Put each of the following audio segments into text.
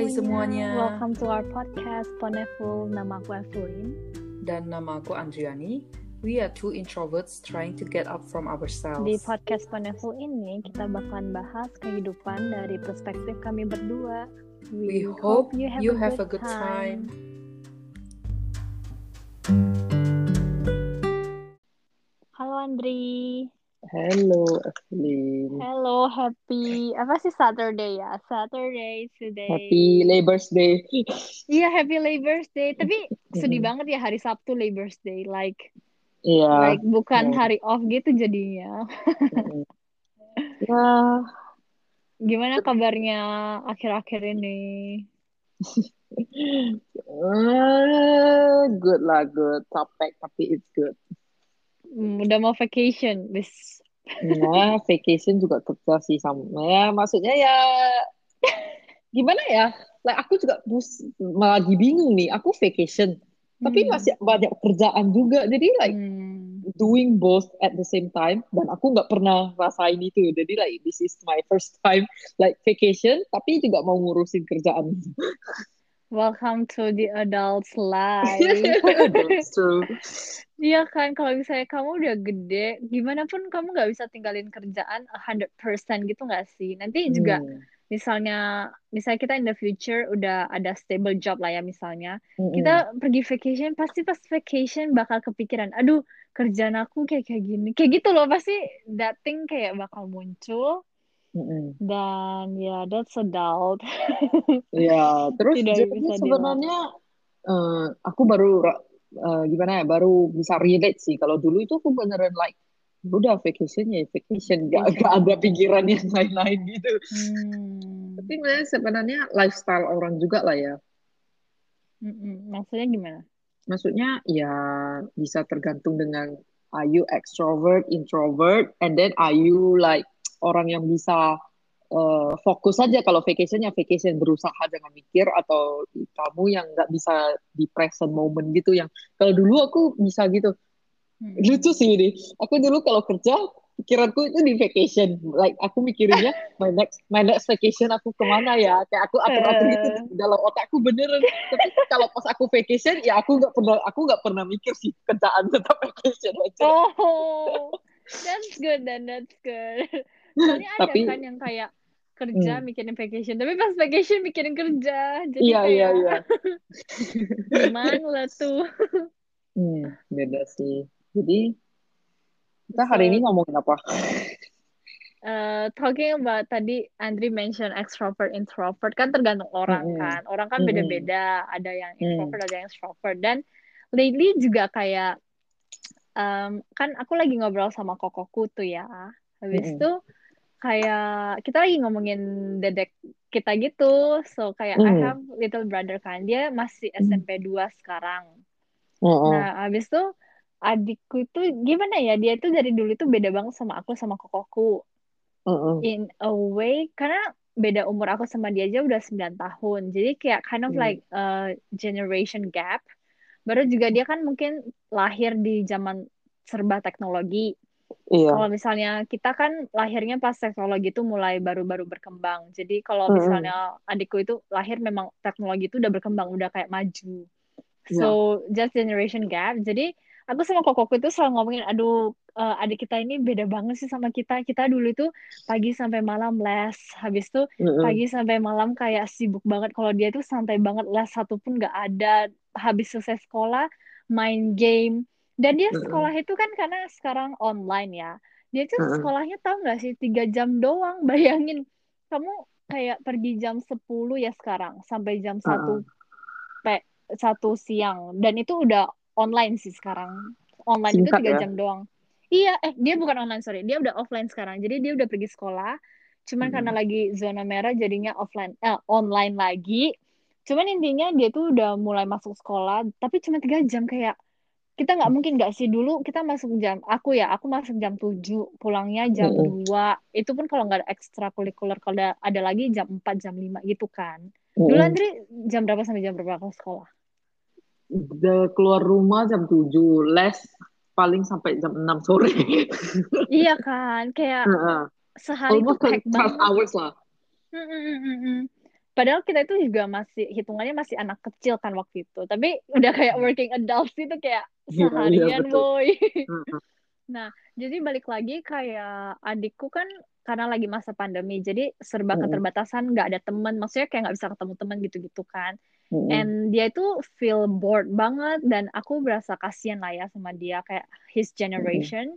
Hai semuanya. Welcome to our podcast Poneful. Nama aku Evelyn. Dan nama aku Andriani. We are two introverts trying to get up from ourselves. Di podcast Poneful ini kita bakalan bahas kehidupan dari perspektif kami berdua. We, hope, you have, a, have good a good time. Halo Andri. Hello, Evelyn. Hello, happy apa sih Saturday ya? Saturday today. Happy Labour's Day. Iya, happy Labour's Day. Tapi sedih banget ya hari Sabtu Labour's Day. Like, Iya. like bukan Yeah. hari off gitu jadinya. ya, Gimana kabarnya akhir-akhir ini? eh, good lah, good. Capek, tapi it's good. Hmm, udah mau vacation, bis. Nah, vacation juga kerja sih sama. Ya, maksudnya ya gimana ya? Like aku juga bus, lagi bingung nih. Aku vacation, tapi Hmm. masih banyak kerjaan juga. Jadi like Hmm. doing both at the same time dan aku nggak pernah rasain itu jadi like this is my first time like vacation tapi juga mau ngurusin kerjaan Welcome to the adult's life. that's true Iya kan, kalau misalnya kamu udah gede, gimana pun kamu nggak bisa tinggalin kerjaan 100% gitu nggak sih? Nanti juga Hmm. misalnya, misalnya kita in the future udah ada stable job lah ya misalnya, Mm-mm. kita pergi vacation, pasti pas vacation bakal kepikiran, aduh kerjaan aku kayak kayak gini, kayak gitu loh pasti that thing kayak bakal muncul Mm-mm. dan ya that's adult. ya terus Tidak jadi bisa sebenarnya eh, aku baru eh, gimana ya baru bisa relate sih kalau dulu itu aku beneran like udah vacation ya vacation gak, gak ada pikiran yang lain-lain gitu Hmm. tapi sebenarnya sebenarnya lifestyle orang juga lah ya Mm-mm. Maksudnya gimana? Maksudnya ya bisa tergantung dengan are you extrovert, introvert, and then are you like orang yang bisa uh, fokus saja. Kalau vacation ya vacation berusaha jangan mikir. Atau kamu yang nggak bisa di present moment gitu. Yang kalau dulu aku bisa gitu. Hmm. lucu sih ini. Aku dulu kalau kerja pikiranku itu di vacation. Like aku mikirinnya my next my next vacation aku ke mana ya? Kayak aku atur atur gitu di dalam otakku beneran. Tapi kalau pas aku vacation ya aku nggak pernah aku nggak pernah mikir sih kerjaan tetap vacation aja. Oh, that's good then, that's good. Soalnya ada Tapi- kan yang kayak kerja Hmm. mikirin vacation, tapi pas vacation mikirin kerja. Jadi iya iya kayak iya gimana lah tuh. hmm, beda sih jadi kita hari So- ini ngomongin apa Uh, talking about tadi Andri mention extrovert introvert kan tergantung orang Mm-mm. kan. Orang kan Mm-mm. beda-beda, ada yang Mm. introvert, ada yang extrovert dan lately juga kayak um, kan aku lagi ngobrol sama kokoku tuh ya. Habis Mm-mm. itu kayak kita lagi ngomongin dedek kita gitu. So kayak I Mm. have little brother kan. Dia masih Mm. SMP 2 sekarang. Heeh. Nah, habis itu adikku itu gimana ya? Dia itu dari dulu itu beda banget sama aku sama kokoku Heeh. in a way karena beda umur aku sama dia aja udah 9 tahun. Jadi kayak kind of Hmm. like a generation gap. Baru juga dia kan mungkin lahir di zaman serba teknologi. Iya Kalau misalnya kita kan lahirnya pas teknologi itu mulai baru-baru berkembang. Jadi kalau Mm-mm. misalnya adikku itu lahir memang teknologi itu udah berkembang, udah kayak maju. Iya. So just generation gap. Jadi aku sama kokoku itu selalu ngomongin, aduh eh, adik kita ini beda banget sih sama kita. Kita dulu itu pagi sampai malam les, habis itu Heeh. pagi sampai malam kayak sibuk banget. Kalau dia tuh santai banget, les satu pun nggak ada. Habis selesai sekolah, main game. Dan dia sekolah itu kan karena sekarang online ya. Dia tuh sekolahnya tahu nggak sih, tiga jam doang. Bayangin, kamu kayak pergi jam 10 ya sekarang, sampai jam 1 pe- satu siang. Dan itu udah online sih sekarang. Online itu Singkat tiga ya? jam doang. Iya, eh dia bukan online, sorry. Dia udah offline sekarang. Jadi dia udah pergi sekolah. Cuman Hmm. karena lagi zona merah jadinya offline, eh, online lagi. Cuman intinya dia tuh udah mulai masuk sekolah, tapi cuma tiga jam kayak kita nggak mungkin nggak sih dulu kita masuk jam aku ya aku masuk jam 7 pulangnya jam Mm-mm. 2 itu pun kalau nggak ada ekstrakurikuler kalau ada, ada lagi jam 4 jam 5 gitu kan dulu Heeh. Andri jam berapa sampai jam berapa kamu sekolah Udah keluar rumah jam 7, les paling sampai jam 6 sore. iya kan kayak Heeh. sehari tuh Almost pack 12 banget hours lah. Mm, mm, mm, mm, mm. Padahal kita itu juga masih hitungannya masih anak kecil kan waktu itu tapi udah kayak Hmm. working adults itu kayak Iya, iya, seharian betul. boy Mm-mm. nah jadi balik lagi kayak adikku kan karena lagi masa pandemi jadi serba Mm-mm. keterbatasan nggak ada teman maksudnya kayak nggak bisa ketemu teman gitu-gitu kan Mm-mm. and dia itu feel bored banget dan aku berasa kasihan lah ya sama dia kayak his generation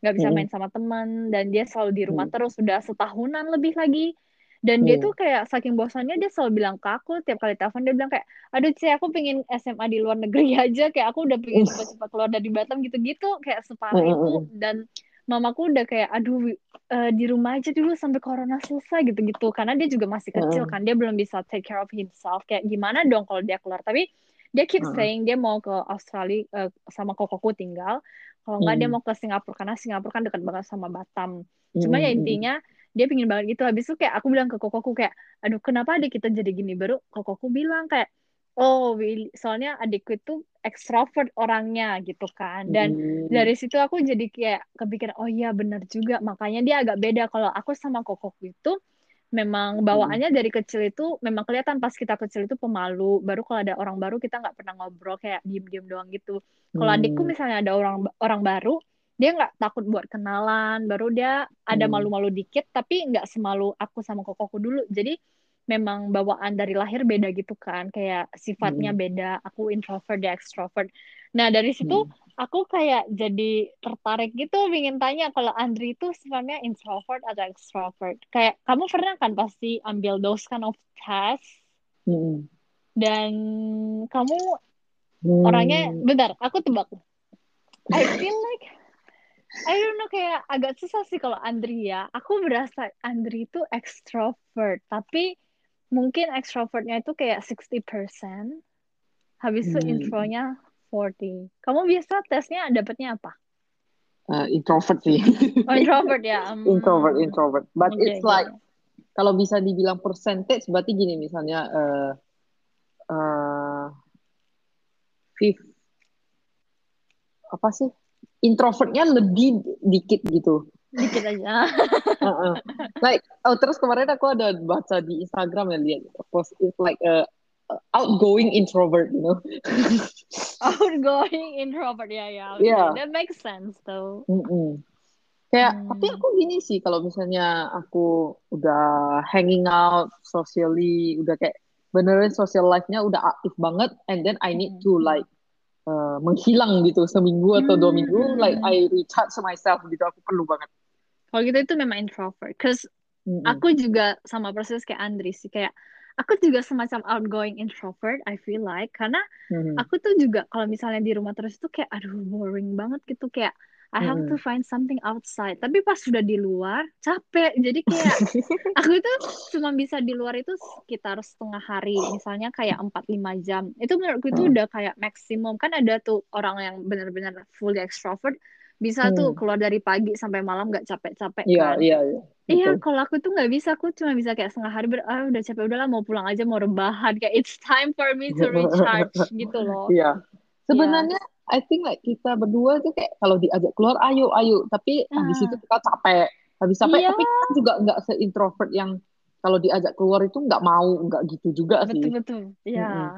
nggak bisa main sama teman dan dia selalu di rumah terus sudah setahunan lebih lagi dan dia Mm. tuh kayak saking bosannya dia selalu bilang ke aku tiap kali telepon dia bilang kayak aduh cie aku pengen SMA di luar negeri aja kayak aku udah pengen cepat-cepat keluar dari Batam gitu-gitu kayak separah itu. Dan mamaku udah kayak aduh eh, di rumah aja dulu sampai corona selesai gitu-gitu. Karena dia juga masih kecil kan dia belum bisa take care of himself. Kayak gimana dong kalau dia keluar? Tapi dia keep saying dia mau ke Australia eh, sama kokoku tinggal. Kalau nggak dia Mm. mau ke Singapura karena Singapura kan dekat banget sama Batam. Cuma ya Mm-mm. intinya dia pingin banget gitu. Habis itu kayak aku bilang ke kokoku kayak aduh kenapa adik kita jadi gini? Baru kokoku bilang kayak oh Willy- soalnya adikku itu extrovert orangnya gitu kan. Dan Mm. dari situ aku jadi kayak kepikiran oh iya benar juga. Makanya dia agak beda. Kalau aku sama kokoku itu memang bawaannya dari kecil itu memang kelihatan pas kita kecil itu pemalu. Baru kalau ada orang baru kita nggak pernah ngobrol kayak diem-diem doang gitu. Kalau adikku Hmm. misalnya ada orang orang baru dia nggak takut buat kenalan baru dia ada Hmm. malu-malu dikit tapi nggak semalu aku sama kokoku dulu jadi memang bawaan dari lahir beda gitu kan kayak sifatnya Hmm. beda aku introvert dia extrovert nah dari situ Hmm. aku kayak jadi tertarik gitu ingin tanya kalau Andri itu sifatnya introvert atau extrovert kayak kamu pernah kan pasti ambil those kind of test dan kamu Hmm. orangnya bentar aku tebak I feel like I don't know kayak agak susah sih kalau Andri ya aku berasa Andri itu extrovert tapi mungkin extrovertnya itu kayak 60% habis itu Hmm. intronya 40 kamu biasa tesnya dapatnya apa Uh, introvert sih. oh introvert ya Hmm. introvert, introvert. But Oke, it's like kalau bisa dibilang percentage berarti gini misalnya uh, uh, fifth apa sih introvertnya lebih dikit gitu. dikit aja Uh-uh. Like oh terus kemarin aku ada baca di Instagram ya lihat post it's like a, outgoing introvert, you know. outgoing introvert ya ya oke. Yeah. that makes sense though Mm-mm. Kayak, Hmm. tapi aku gini sih, kalau misalnya aku udah hanging out socially, udah kayak beneran social life-nya udah aktif banget, and then I need Hmm. to like uh, menghilang gitu seminggu atau dua Hmm. minggu, like I recharge myself gitu, aku perlu banget. kalau gitu itu memang introvert cause Mm-mm. aku juga sama persis kayak Andri sih kayak aku juga semacam outgoing introvert I feel like karena Mhm. aku tuh juga kalau misalnya di rumah terus tuh kayak aduh boring banget gitu kayak I have to Mm-mm. find something outside tapi pas sudah di luar capek jadi kayak aku tuh cuma bisa di luar itu sekitar setengah hari misalnya kayak 4-5 jam itu menurutku itu Hmm. udah kayak maksimum kan ada tuh orang yang benar-benar fully extrovert bisa tuh Hmm. keluar dari pagi sampai malam nggak capek-capek Iya, kan iya, iya. Iya, Betul. kalau aku tuh nggak bisa, aku cuma bisa kayak setengah hari ber, ah udah capek udahlah mau pulang aja mau rebahan kayak it's time for me to recharge gitu loh. Iya. Sebenarnya I think like kita berdua tuh kayak kalau diajak keluar ayo ayo tapi habis Ah. itu kita capek. Habis capek Iya. tapi kita juga nggak se-introvert yang kalau diajak keluar itu nggak mau, nggak gitu juga sih. Betul betul. Ya. Mm-mm.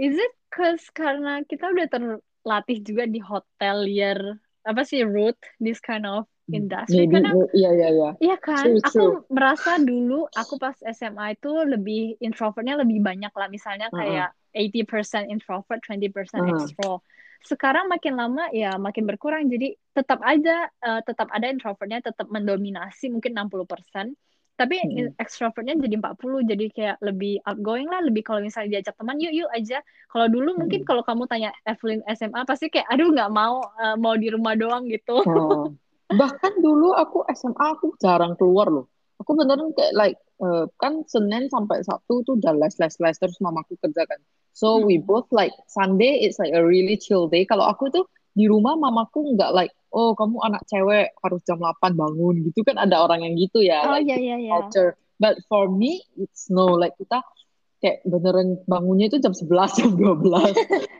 Is it cause karena kita udah terlatih juga di hotelier apa sih route this kind of industry Maybe, karena iya iya iya. Iya kan, True, aku true. merasa dulu aku pas SMA itu lebih introvertnya lebih banyak lah, misalnya Uh-uh. kayak 80% introvert, 20% Uh-uh. extro. Sekarang makin lama ya makin berkurang, jadi tetap aja eh, tetap ada introvertnya tetap mendominasi mungkin 60%, tapi Mm-mm. extrovertnya jadi 40, jadi kayak lebih outgoing lah, lebih kalau misalnya diajak teman yuk yuk aja. Kalau dulu mungkin Mm-mm. kalau kamu tanya Evelyn SMA pasti kayak aduh nggak mau eh, mau di rumah doang gitu. Oh. Bahkan dulu aku SMA aku jarang keluar loh. Aku beneran kayak like eh, kan Senin sampai Sabtu tuh udah les les les terus mamaku kerja kan. So we Hmm. both like Sunday it's like a really chill day. Kalau aku tuh di rumah mamaku nggak like oh kamu anak cewek harus jam 8 bangun gitu kan ada orang yang gitu ya Oh like iya iya iya. culture. But for me it's no like kita kayak beneran bangunnya itu jam 11 jam 12.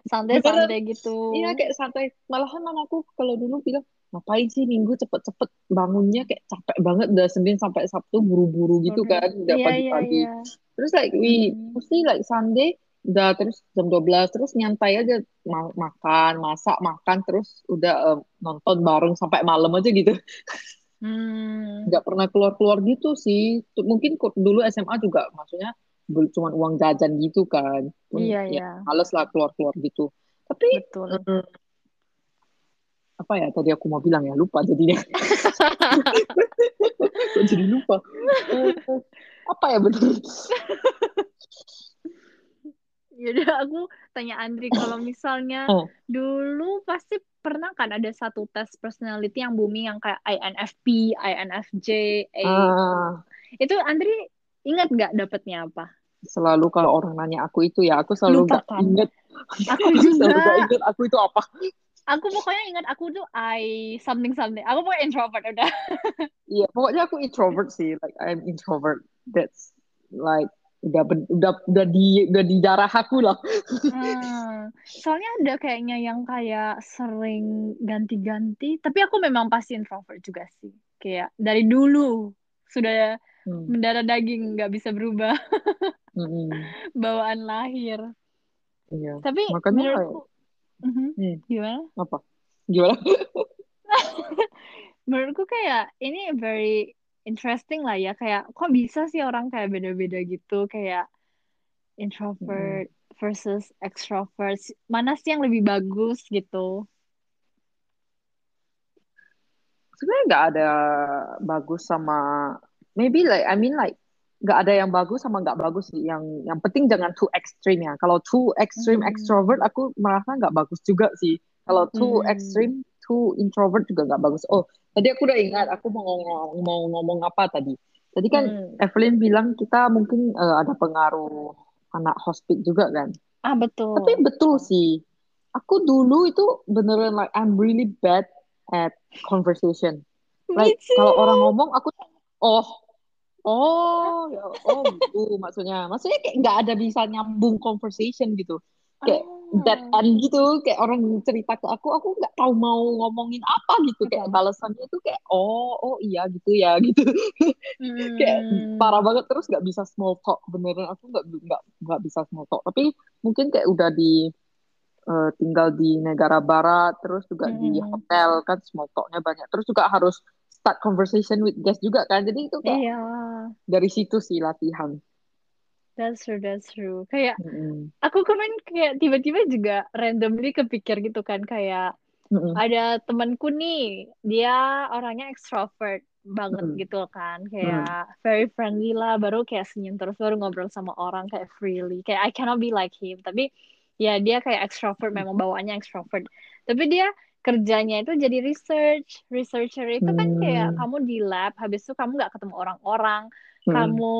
Santai-santai gitu. Iya kayak santai. Malahan mamaku kalau dulu bilang, ngapain sih minggu cepet-cepet bangunnya kayak capek banget udah Senin sampai Sabtu buru-buru gitu kan udah Iya, iya, pagi-pagi iya. terus like we Hmm. mesti like Sunday udah terus jam 12 terus nyantai aja ma- makan masak makan terus udah eh, nonton bareng sampai malam aja gitu Hmm. nggak pernah keluar-keluar gitu sih mungkin dulu SMA juga maksudnya cuma uang jajan gitu kan Iya, ya iya. males lah keluar-keluar gitu tapi Betul. mm, apa ya tadi aku mau bilang ya lupa jadinya jadi lupa apa ya betul Yaudah aku tanya Andri kalau misalnya Oh. dulu pasti pernah kan ada satu tes personality yang booming yang kayak INFP, INFJ, A. ah Itu Andri ingat nggak dapetnya apa? selalu kalau orang nanya aku itu ya aku selalu nggak kan? inget Aku aku selalu juga. nggak inget aku itu apa Aku pokoknya ingat aku tuh I something something. Aku pokoknya introvert udah. Iya, pokoknya aku introvert sih. Like I'm introvert. That's like udah udah udah di udah di darah aku lah. Hmm, soalnya ada kayaknya yang kayak sering ganti-ganti. Tapi aku memang pasti introvert juga sih. Kayak dari dulu sudah Hmm. mendarah daging nggak bisa berubah Mm-mm. bawaan lahir. Iya. Tapi Makanya menurutku, Mhm. Hmm. gimana? Apa? Gimana? Menurutku kayak ini very interesting lah ya. Kayak kok bisa sih orang kayak beda-beda gitu. Kayak introvert versus extrovert. Mana sih yang lebih bagus gitu? Sebenarnya nggak ada bagus sama maybe like I mean like nggak ada yang bagus sama nggak bagus sih. Yang yang penting jangan too extreme ya. Kalau too extreme Hmm. extrovert aku merasa nggak bagus juga sih. Kalau too Hmm. extreme too introvert juga nggak bagus. Oh, tadi aku udah ingat aku mau ngomong, mau ngomong apa tadi. Tadi kan Hmm. Evelyn bilang kita mungkin eh, ada pengaruh anak hospit juga kan. Ah, betul. Tapi betul sih. Aku dulu itu beneran like I'm really bad at conversation. Like kalau orang ngomong aku oh oh ya oh gitu maksudnya. Maksudnya kayak nggak ada bisa nyambung conversation gitu. Kayak dead Ah, end gitu. Kayak orang cerita ke aku aku nggak tahu mau ngomongin apa gitu. Kayak betul. balasannya itu kayak oh oh iya gitu ya gitu. kayak Hmm. parah banget terus nggak bisa small talk beneran aku nggak nggak nggak bisa small talk tapi mungkin kayak udah di eh, tinggal di negara barat terus juga di Hmm. hotel kan small talknya banyak terus juga harus start conversation with guest juga kan jadi itu kayak Iya, dari situ sih latihan that's true, that's true. Kayak Mm-mm. aku kemarin kayak tiba-tiba juga randomly kepikir gitu kan kayak Mm-mm. ada temanku nih, dia orangnya extrovert banget Mm-mm. gitu kan, Mm. kayak very friendly lah, baru kayak senyum terus, baru ngobrol sama orang kayak freely, kayak I cannot be like him, tapi ya dia kayak extrovert, memang bawaannya extrovert, tapi dia kerjanya itu jadi research, researcher itu kan kayak Hmm. kamu di lab, habis itu kamu nggak ketemu orang-orang, Mm. kamu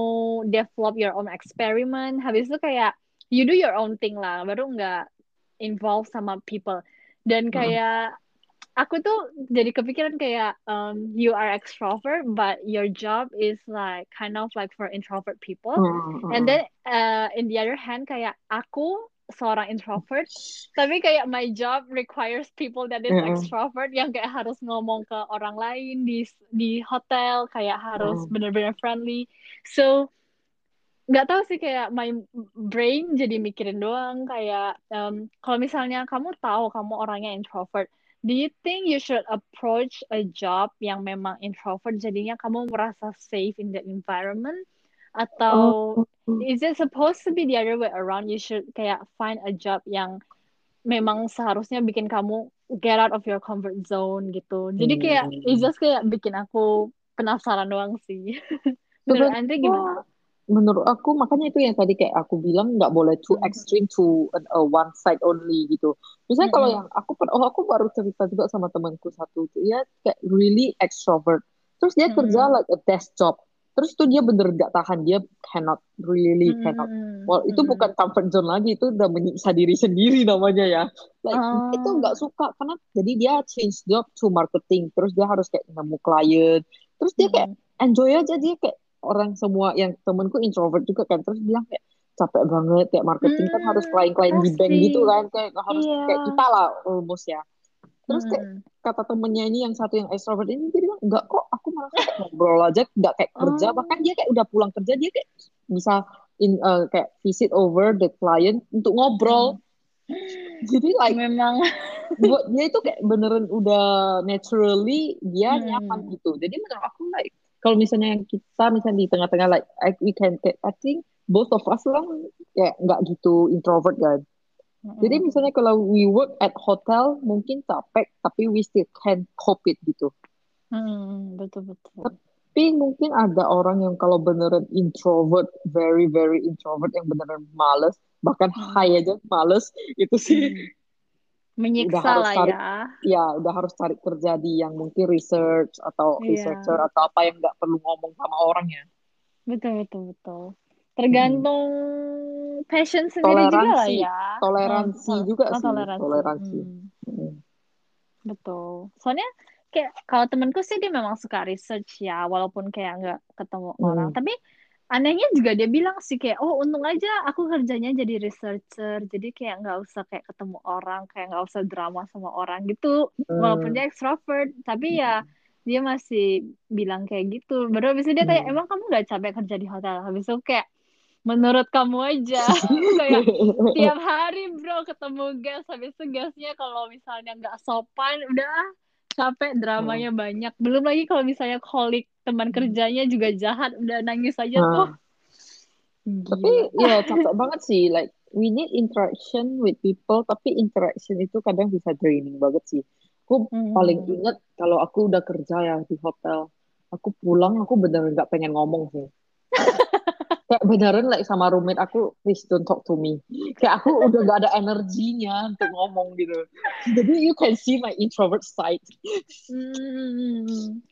develop your own experiment, habis itu kayak you do your own thing lah, baru nggak involve sama people. Dan Mm. kayak aku tuh jadi kepikiran kayak um, you are extrovert, but your job is like kind of like for introvert people. Mm, And mm, then uh, in the other hand kayak aku seorang introvert, tapi kayak my job requires people that is Mm-mm. extrovert yang kayak harus ngomong ke orang lain di di hotel, kayak harus Mm. bener-bener friendly. So nggak tahu sih kayak my brain jadi mikirin doang kayak um, kalau misalnya kamu tahu kamu orangnya introvert, do you think you should approach a job yang memang introvert jadinya kamu merasa safe in the environment atau Oh. is it supposed to be the other way around? You should kayak find a job yang memang seharusnya bikin kamu get out of your comfort zone gitu. Jadi kayak Hmm. it's just kayak bikin aku penasaran doang sih. Menurut Andre gimana? menurut aku makanya itu yang tadi kayak aku bilang nggak boleh too Hmm. extreme to a one side only gitu. Misalnya kalau Mm-mm. yang aku oh aku baru cerita juga sama temanku satu itu dia kayak really extrovert. Terus dia kerja Mm-mm. like a desk job. Terus itu dia bener gak tahan dia cannot really cannot. Mm-mm. Well itu bukan comfort zone lagi itu udah menyiksa diri sendiri namanya ya. Like itu Oh. nggak suka karena jadi dia change job to marketing. Terus dia harus kayak nemu klien. Terus dia kayak Mm-mm. enjoy aja dia kayak orang semua yang temenku introvert juga kan terus bilang kayak capek banget kayak marketing kan harus Hmm, klien-klien di bank gitu kan kayak harus Iya. kayak kita lah almost ya terus kayak Hmm. kata temennya ini yang satu yang extrovert ini dia bilang enggak kok aku malah ngobrol aja nggak kayak kerja Oh. bahkan dia kayak udah pulang kerja dia kayak bisa in uh, kayak visit over the client untuk ngobrol jadi like Memang. buat dia itu kayak beneran udah naturally dia Hmm. nyaman gitu jadi menurut aku like kalau misalnya kita misalnya di tengah-tengah like I, we can I think both of us lah kayak nggak gitu introvert kan jadi misalnya kalau we work at hotel mungkin capek tapi we still can cope it gitu. Hmm, betul betul. Tapi mungkin ada orang yang kalau beneran introvert, very very introvert yang beneran males, bahkan Hmm. high aja males, itu sih Hmm. Menyiksa harus lah cari- ya. ya udah harus cari kerja di yang mungkin research atau Iya. researcher atau apa yang nggak perlu ngomong sama orang ya. Betul betul betul. Tergantung passion sendiri juga lah Hmm. Toleransi. ya. Toleransi Oh, juga oh, sih, toleransi. toleransi. Hmm, Hmm. betul. Soalnya kayak kalau temenku sih dia memang suka research ya, walaupun kayak nggak ketemu Hmm. orang. Tapi anehnya juga dia bilang sih kayak, oh untung aja aku kerjanya jadi researcher, jadi kayak nggak usah kayak ketemu orang, kayak nggak usah drama sama orang gitu. Walaupun Hmm. dia extrovert, tapi ya dia masih bilang kayak gitu. Baru habis itu dia kayak, Hmm. emang kamu nggak capek kerja di hotel? Habis itu kayak, menurut kamu aja. kayak tiap hari bro ketemu guest, habis itu guestnya kalau misalnya nggak sopan, udah capek dramanya banyak. Belum lagi kalau misalnya kolik teman kerjanya juga jahat, udah nangis aja Hmm. tuh. Tapi ya capek banget sih. Like we need interaction with people, tapi interaction itu kadang bisa draining banget sih. Aku Hmm. paling inget kalau aku udah kerja ya di hotel, aku pulang aku beneran nggak pengen ngomong sih. Kayak beneran like sama roommate aku, please don't talk to me. Kayak aku udah gak ada energinya untuk ngomong gitu. Jadi you can see my introvert side. Hmm.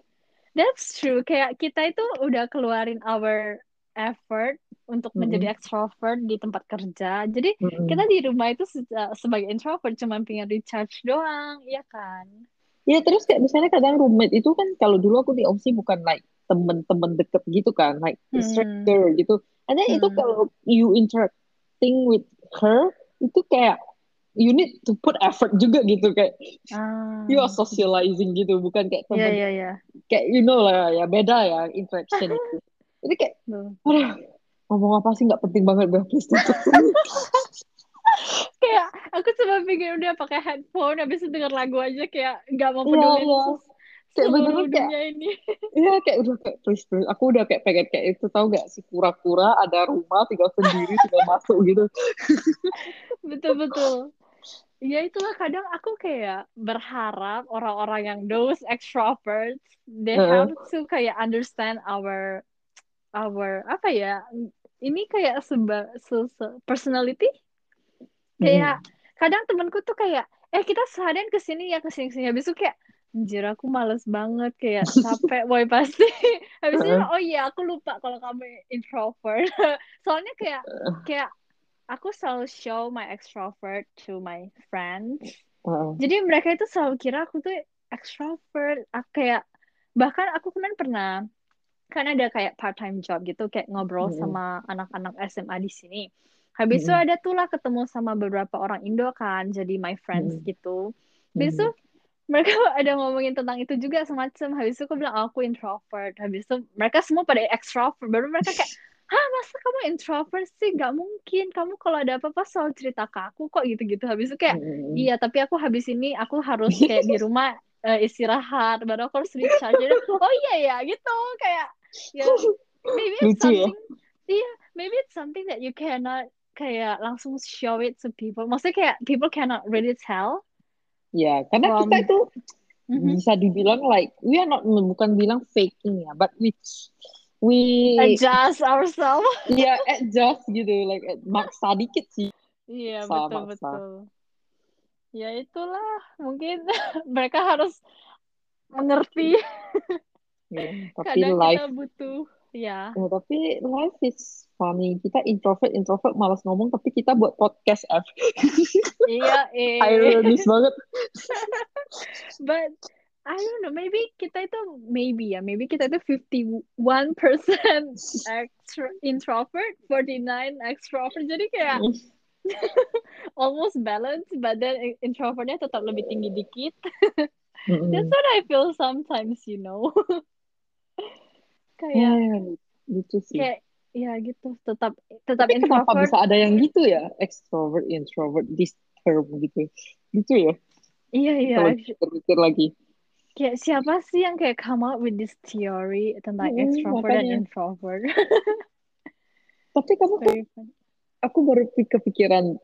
That's true. Kayak kita itu udah keluarin our effort untuk Mm-mm. menjadi extrovert di tempat kerja. Jadi Mm-mm. kita di rumah itu se- sebagai introvert cuma pengen recharge doang, iya kan? Ya terus kayak misalnya kadang roommate itu kan kalau dulu aku di OC bukan like temen-temen deket gitu kan, like Hmm. stranger gitu. And then itu Hmm. kalau you interacting with her itu kayak you need to put effort juga gitu kayak Ah. you are socializing gitu bukan kayak Iya, temen iya, iya. kayak you know lah ya beda ya interaction itu. Jadi kayak aduh ngomong apa sih nggak penting banget dah please. Kayak aku cuma pikir udah pakai headphone habis itu denger lagu aja kayak nggak mau Iya, peduli iya. Kayak bener-bener kayak ini. Iya kayak udah kayak please, please. Aku udah kayak pengen kayak itu tahu gak sih kura-kura ada rumah tinggal sendiri tinggal masuk gitu. Betul-betul. Ya itulah kadang aku kayak berharap orang-orang yang those extroverts they Heeh. have to kayak understand our our apa ya ini kayak seba se- se- personality kayak kadang temanku tuh kayak eh kita seharian ke sini ya ke sini ke sini habis itu kayak anjir aku males banget kayak capek boy pasti. Habis itu oh iya aku lupa kalau kamu introvert. Soalnya kayak kayak aku selalu show my extrovert to my friends. Heeh. jadi mereka itu selalu kira aku tuh extrovert. Aku kayak bahkan aku kemarin pernah kan ada kayak part time job gitu kayak ngobrol Mm-mm. sama anak-anak SMA di sini. Habis itu Mm-mm. ada tuh lah ketemu sama beberapa orang Indo kan jadi my friends Mm-mm. gitu. Habis itu mereka ada ngomongin tentang itu juga semacam. Habis itu aku bilang "Oh, aku introvert. Habis itu mereka semua pada extrovert. Baru mereka kayak hah masa kamu introvert sih? Gak mungkin. Kamu kalau ada apa-apa selalu cerita ke aku kok gitu-gitu. Habis itu kayak Mm-mm. iya tapi aku habis ini aku harus kayak di rumah eh, istirahat. Baru aku harus recharge. Jadi, oh iya ya gitu. Kayak ya maybe it's Lucu ya? something iya maybe it's something that you cannot kayak langsung show it to people. Maksudnya kayak people cannot really tell Ya, karena From- kita itu Mhm. bisa dibilang like we are not bukan bilang faking ya, but we we adjust ourselves ya adjust gitu like maksa dikit sih. Iya, Maksa, betul maksa. betul. Ya itulah, mungkin mereka harus mengerti Ya, tapi kadang life kita butuh ya. ya, tapi life is funny. Kita introvert introvert malas ngomong tapi kita buat podcast F. Iya, eh. Ironis banget. But I don't know, maybe kita itu maybe ya, maybe kita itu 51% extro introvert, 49 extrovert. Jadi kayak almost balance, but then introvertnya tetap lebih tinggi dikit. Mm-mm. That's what I feel sometimes, you know. Ya, kayak gitu sih. kayak ya gitu, tetap tetap Tapi kenapa introvert. bisa ada yang gitu ya? Extrovert, introvert, this term gitu. Gitu ya, Iya iya, kalau actu- pikir lagi. kayak siapa sih yang kayak come out with this theory tentang Mm, extrovert dan introvert? Tapi kamu tuh, aku baru kepikiran,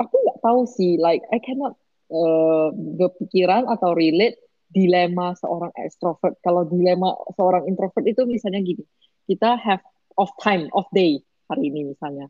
aku nggak tahu sih, like I cannot uh, berpikiran atau relate dilema seorang extrovert. Kalau dilema seorang introvert itu misalnya gini, kita have off time, off day hari ini misalnya.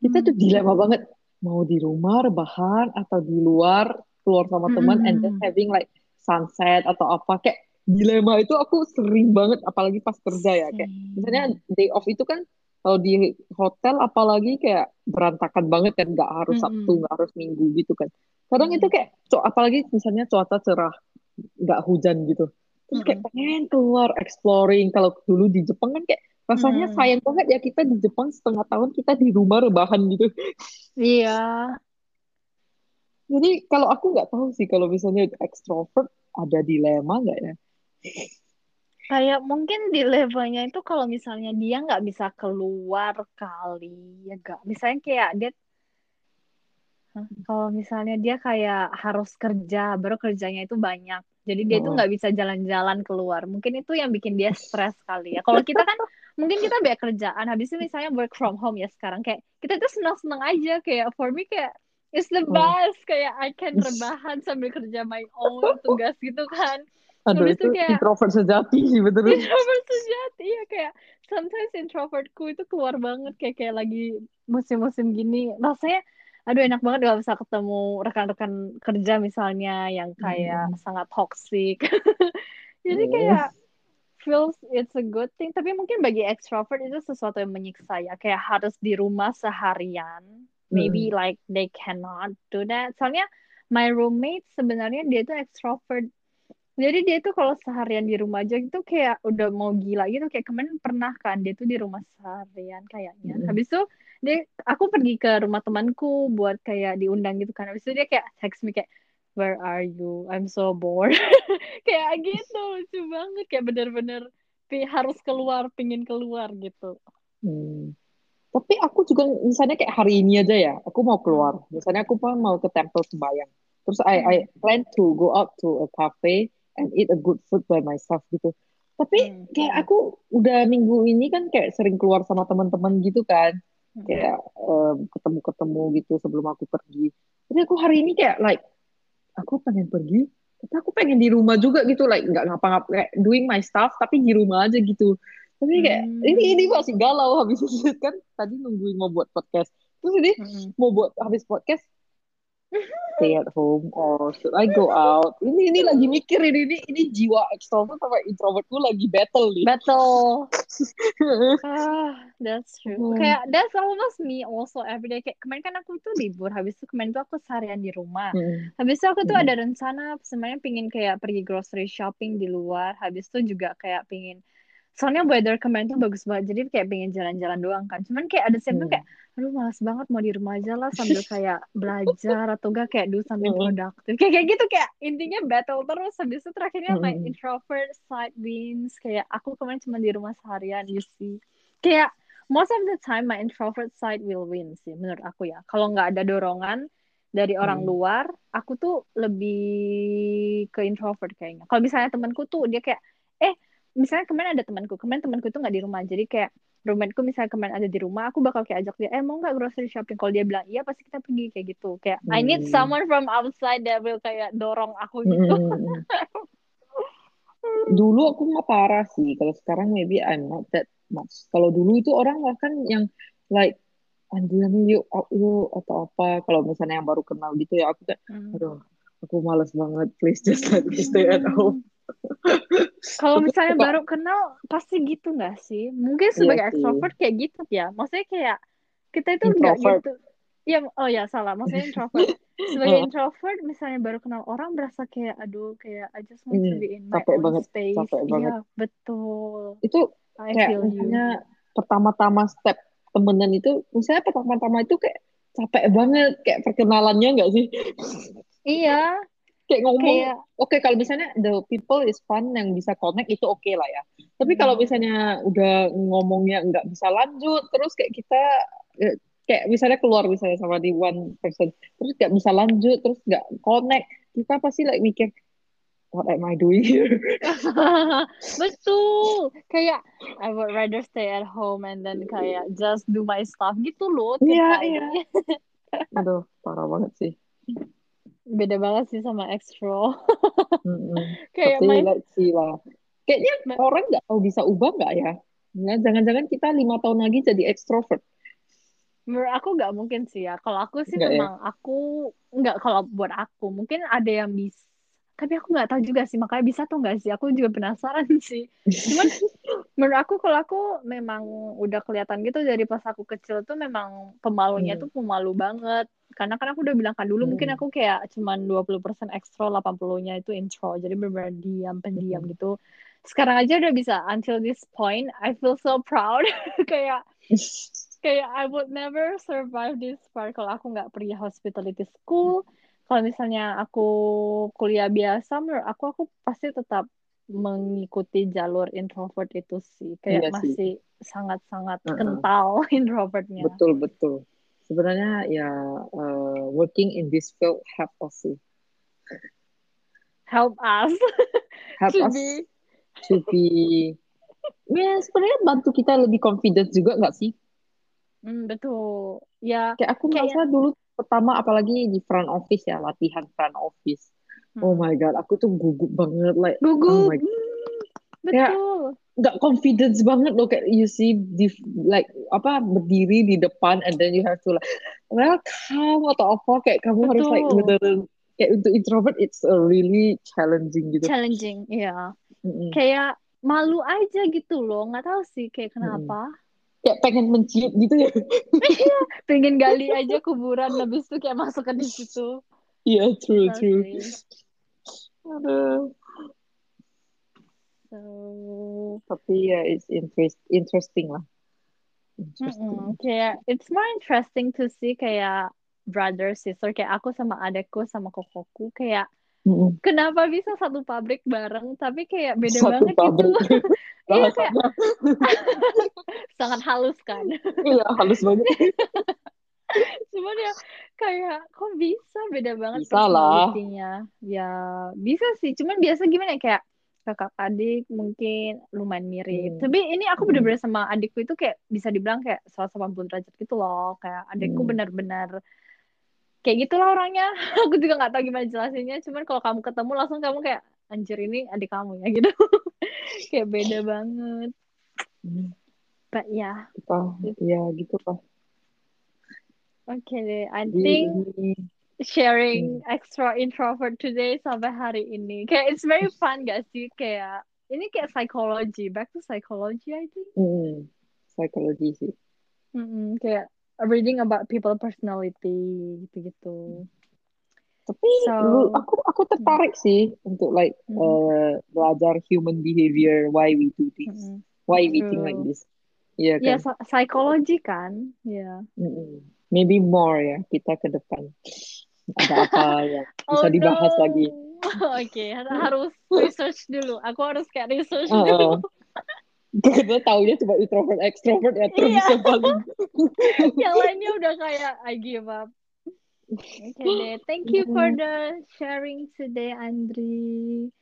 Kita tuh Hmm. dilema banget, mau di rumah rebahan atau di luar keluar sama teman and then Mm-mm. having like sunset atau apa kayak dilema itu aku sering banget apalagi pas kerja ya kayak misalnya day off itu kan kalau di hotel apalagi kayak berantakan banget kan nggak harus Sabtu Mm-mm. nggak harus Minggu gitu kan kadang itu kayak apalagi misalnya cuaca cerah nggak hujan gitu. Terus kayak pengen keluar exploring. Kalau dulu di Jepang kan kayak rasanya sayang banget ya kita di Jepang setengah tahun kita di rumah rebahan gitu. Iya. jadi kalau aku nggak tahu sih kalau misalnya extrovert ada dilema nggak ya? Kayak mungkin di levelnya itu kalau misalnya dia nggak bisa keluar kali ya gak. Misalnya kayak dia Hah? Kalau misalnya dia kayak harus kerja, baru kerjanya itu banyak. Jadi dia itu Oh. nggak bisa jalan-jalan keluar. Mungkin itu yang bikin dia stres kali ya. Kalau kita kan, mungkin kita banyak kerjaan. Habis itu misalnya work from home ya sekarang. Kayak kita tuh senang-senang aja. Kayak for me kayak it's the Oh. best. Kayak I can rebahan sambil kerja my own tugas gitu kan. aduh Habis itu itu kayak introvert sejati sih betul introvert sejati ya kayak sometimes introvertku itu keluar banget kayak kayak lagi musim-musim gini rasanya aduh enak banget gak bisa ketemu rekan-rekan kerja misalnya yang kayak Hmm. sangat toxic jadi Hmm. kayak feels it's a good thing tapi mungkin bagi extrovert itu sesuatu yang menyiksa ya kayak harus di rumah seharian maybe Hmm. like they cannot do that soalnya my roommate sebenarnya dia tuh extrovert jadi dia tuh kalau seharian di rumah aja gitu kayak udah mau gila gitu kayak kemarin pernah kan dia tuh di rumah seharian kayaknya. Mm. Habis itu dia aku pergi ke rumah temanku buat kayak diundang gitu kan. Habis itu dia kayak text me kayak where are you? I'm so bored. kayak gitu lucu banget kayak bener-bener harus keluar, pingin keluar gitu. Hmm. Tapi aku juga misalnya kayak hari ini aja ya, aku mau keluar. Hmm. Misalnya aku pun mau ke temple sembahyang. Terus I, I Hmm. plan to go out to a cafe and eat a good food by myself gitu. Tapi Hmm. kayak aku udah minggu ini kan kayak sering keluar sama teman-teman gitu kan. Hmm. Kayak em, ketemu-ketemu gitu sebelum aku pergi. Tapi aku hari ini kayak like aku pengen pergi, tapi aku pengen di rumah juga gitu, like nggak ngapa-ngapa, kayak doing my stuff tapi di rumah aja gitu. Tapi kayak Hmm. ini ini masih galau habis itu kan tadi nungguin mau buat podcast. Terus ini Mm-mm. mau buat habis podcast stay at home or should I go out? Ini ini lagi mikir ini ini, ini jiwa extrovert sama introvertku lagi battle nih. Battle. Ah, that's true. Hmm. Kayak that's almost me also every day. Kayak kemarin kan aku tuh libur, habis itu kemarin tuh aku seharian di rumah. Hmm. Habis itu aku tuh Hmm. ada rencana sebenarnya pingin kayak pergi grocery shopping di luar. Habis itu juga kayak pingin soalnya weather kemarin tuh bagus banget. Jadi kayak pengen jalan-jalan doang kan. Cuman kayak ada tuh Hmm. kayak aduh malas banget mau di rumah aja lah sambil kayak belajar atau enggak kayak do something Hmm. productive kayak kayak gitu kayak intinya battle terus. Habis itu terakhirnya my Hmm. introvert side wins kayak aku kemarin cuma di rumah seharian you see. Kayak most of the time my introvert side will win sih menurut aku ya. Kalau nggak ada dorongan dari orang Hmm. luar aku tuh lebih ke introvert kayaknya. Kalau misalnya temanku tuh dia kayak eh misalnya kemarin ada temanku kemarin temanku tuh nggak di rumah jadi kayak roommateku misalnya kemarin ada di rumah aku bakal kayak ajak dia eh mau nggak grocery shopping kalau dia bilang iya pasti kita pergi kayak gitu kayak I need Hmm. someone from outside that will kayak dorong aku Hmm, gitu hmm, hmm, hmm. Dulu aku nggak parah sih. Kalau sekarang maybe I'm not that much. Kalau dulu itu orang bahkan yang like Andriani yuk out yuk atau apa. Kalau misalnya yang baru kenal gitu ya aku kayak Hmm. aduh aku males banget. Please just let me stay at home. Kalau misalnya baru kenal pasti gitu nggak sih? Mungkin iya sebagai sih. extrovert kayak gitu ya. Maksudnya kayak kita itu nggak gitu. Ya, oh ya salah. Maksudnya introvert. Sebagai Heeh. introvert misalnya baru kenal orang berasa kayak aduh kayak I just want to Hmm, be in my capek own banget, space. capek banget. Iya, betul. Itu I kayak misalnya pertama-tama step temenan itu, misalnya pertama-tama itu kayak capek banget kayak perkenalannya nggak sih? Iya, Kayak ngomong, kayak oke kalau misalnya the people is fun yang bisa connect itu oke lah ya. Tapi kalau hmm, misalnya udah ngomongnya nggak bisa lanjut, terus kayak kita eh, kayak misalnya keluar misalnya sama di one person, terus nggak bisa lanjut, terus nggak connect, kita pasti like mikir, what am I doing here? betul. Kayak I would rather stay at home and then kayak just do my stuff gitu loh Iya, hari. iya. Aduh, parah banget sih. Beda banget sih sama extro. Mm-mm. Kayak Tapi my let's see lah. Kayaknya my- orang nggak tahu bisa ubah nggak ya? Nah, jangan-jangan kita lima tahun lagi jadi ekstrovert. menurut aku nggak mungkin sih ya. Kalau aku sih Nggak ya? memang aku nggak kalau buat aku mungkin ada yang bisa. Tapi aku nggak tahu juga sih makanya bisa atau nggak sih. Aku juga penasaran sih. Cuman menurut aku kalau aku memang udah kelihatan gitu dari pas aku kecil tuh memang pemalunya Hmm. tuh pemalu banget. Karena kan aku udah bilang kan dulu mungkin Hmm. aku kayak cuman 20% ekstro, 80-nya itu intro. Jadi benar-benar diam, pendiam Hmm. gitu. Sekarang aja udah bisa until this point I feel so proud kayak kayak I would never survive this part kalau aku nggak pergi hospitality school. Kalau misalnya aku kuliah biasa, menurut aku aku pasti tetap mengikuti jalur introvert itu sih. Kayak Iya sih. masih sangat-sangat Uh-uh. kental introvertnya. Betul betul. Sebenarnya ya uh, working in this field help us sih. Help us Help to us be to be ya sebenarnya bantu kita lebih confident juga nggak sih? Hmm, betul. Ya, Kayak aku kayak merasa dulu pertama apalagi di front office ya latihan front office. Oh hmm, my god, aku tuh gugup banget like oh gugup. my Hmm, kayak betul. Nggak confidence banget loh kayak you see di like apa berdiri di depan and then you have to like welcome atau apa kayak kamu harus like Betul. bener kayak untuk introvert it's a really challenging gitu. Challenging, ya. Mm-mm. Kayak malu aja gitu loh. Nggak tahu sih kayak kenapa. Kayak pengen mencium gitu ya. Iya, pengen gali aja kuburan habis itu kayak masuk ke di situ. Iya, true, Betul true. sih. Aduh. So, Tapi ya it's interest interesting lah. Interesting. kayak it's more interesting to see kayak brother sister kayak aku sama adekku sama kokoku kayak Mm-mm. kenapa bisa satu pabrik bareng tapi kayak beda Satu banget gitu. pabrik. Iya kayak sangat halus kan. iya halus banget. Cuman ya kayak kok bisa beda banget Bisa lah. Ya bisa sih. Cuman biasa gimana ya kayak kakak adik mungkin lumayan mirip. Hmm. Tapi ini aku bener-bener sama adikku itu kayak bisa dibilang kayak 180 derajat gitu loh. Kayak adikku Hmm. benar-benar kayak gitulah orangnya. Aku juga nggak tahu gimana jelasinnya. Cuman kalau kamu ketemu langsung kamu kayak anjir ini adik kamu ya gitu. kayak beda banget. Hmm. But ya, Kita ya gitu lah. oke deh. I think sharing hmm. extra introvert today sampai hari ini. Kayak it's very fun gak sih? Kayak ini kayak psychology, back to psychology I think. Hmm. Psikologi sih. Mm-mm, kayak reading about people personality gitu-gitu. Tapi lu, So, aku aku tertarik sih untuk like mm, uh, belajar human behavior, why we do this, mm-mm, why we think like true. this. Iya Ya, kan? psy- psychology kan? Ya. Mm-mm. Maybe more ya kita ke depan. Ada apa yang bisa Oh dibahas no. lagi? Oke, harus research dulu. Aku harus kayak research Heeh. dulu. Karena taunya cuma introvert, extrovert ya terus Iya, yang paling. yang lainnya udah kayak I give up. Okay deh. Thank you for the sharing today, Andri.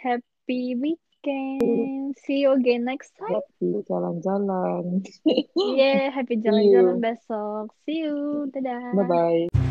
Happy weekend. See you again next time. Happy jalan-jalan. Yeah, happy jalan-jalan besok. See you. Dadah. Bye-bye.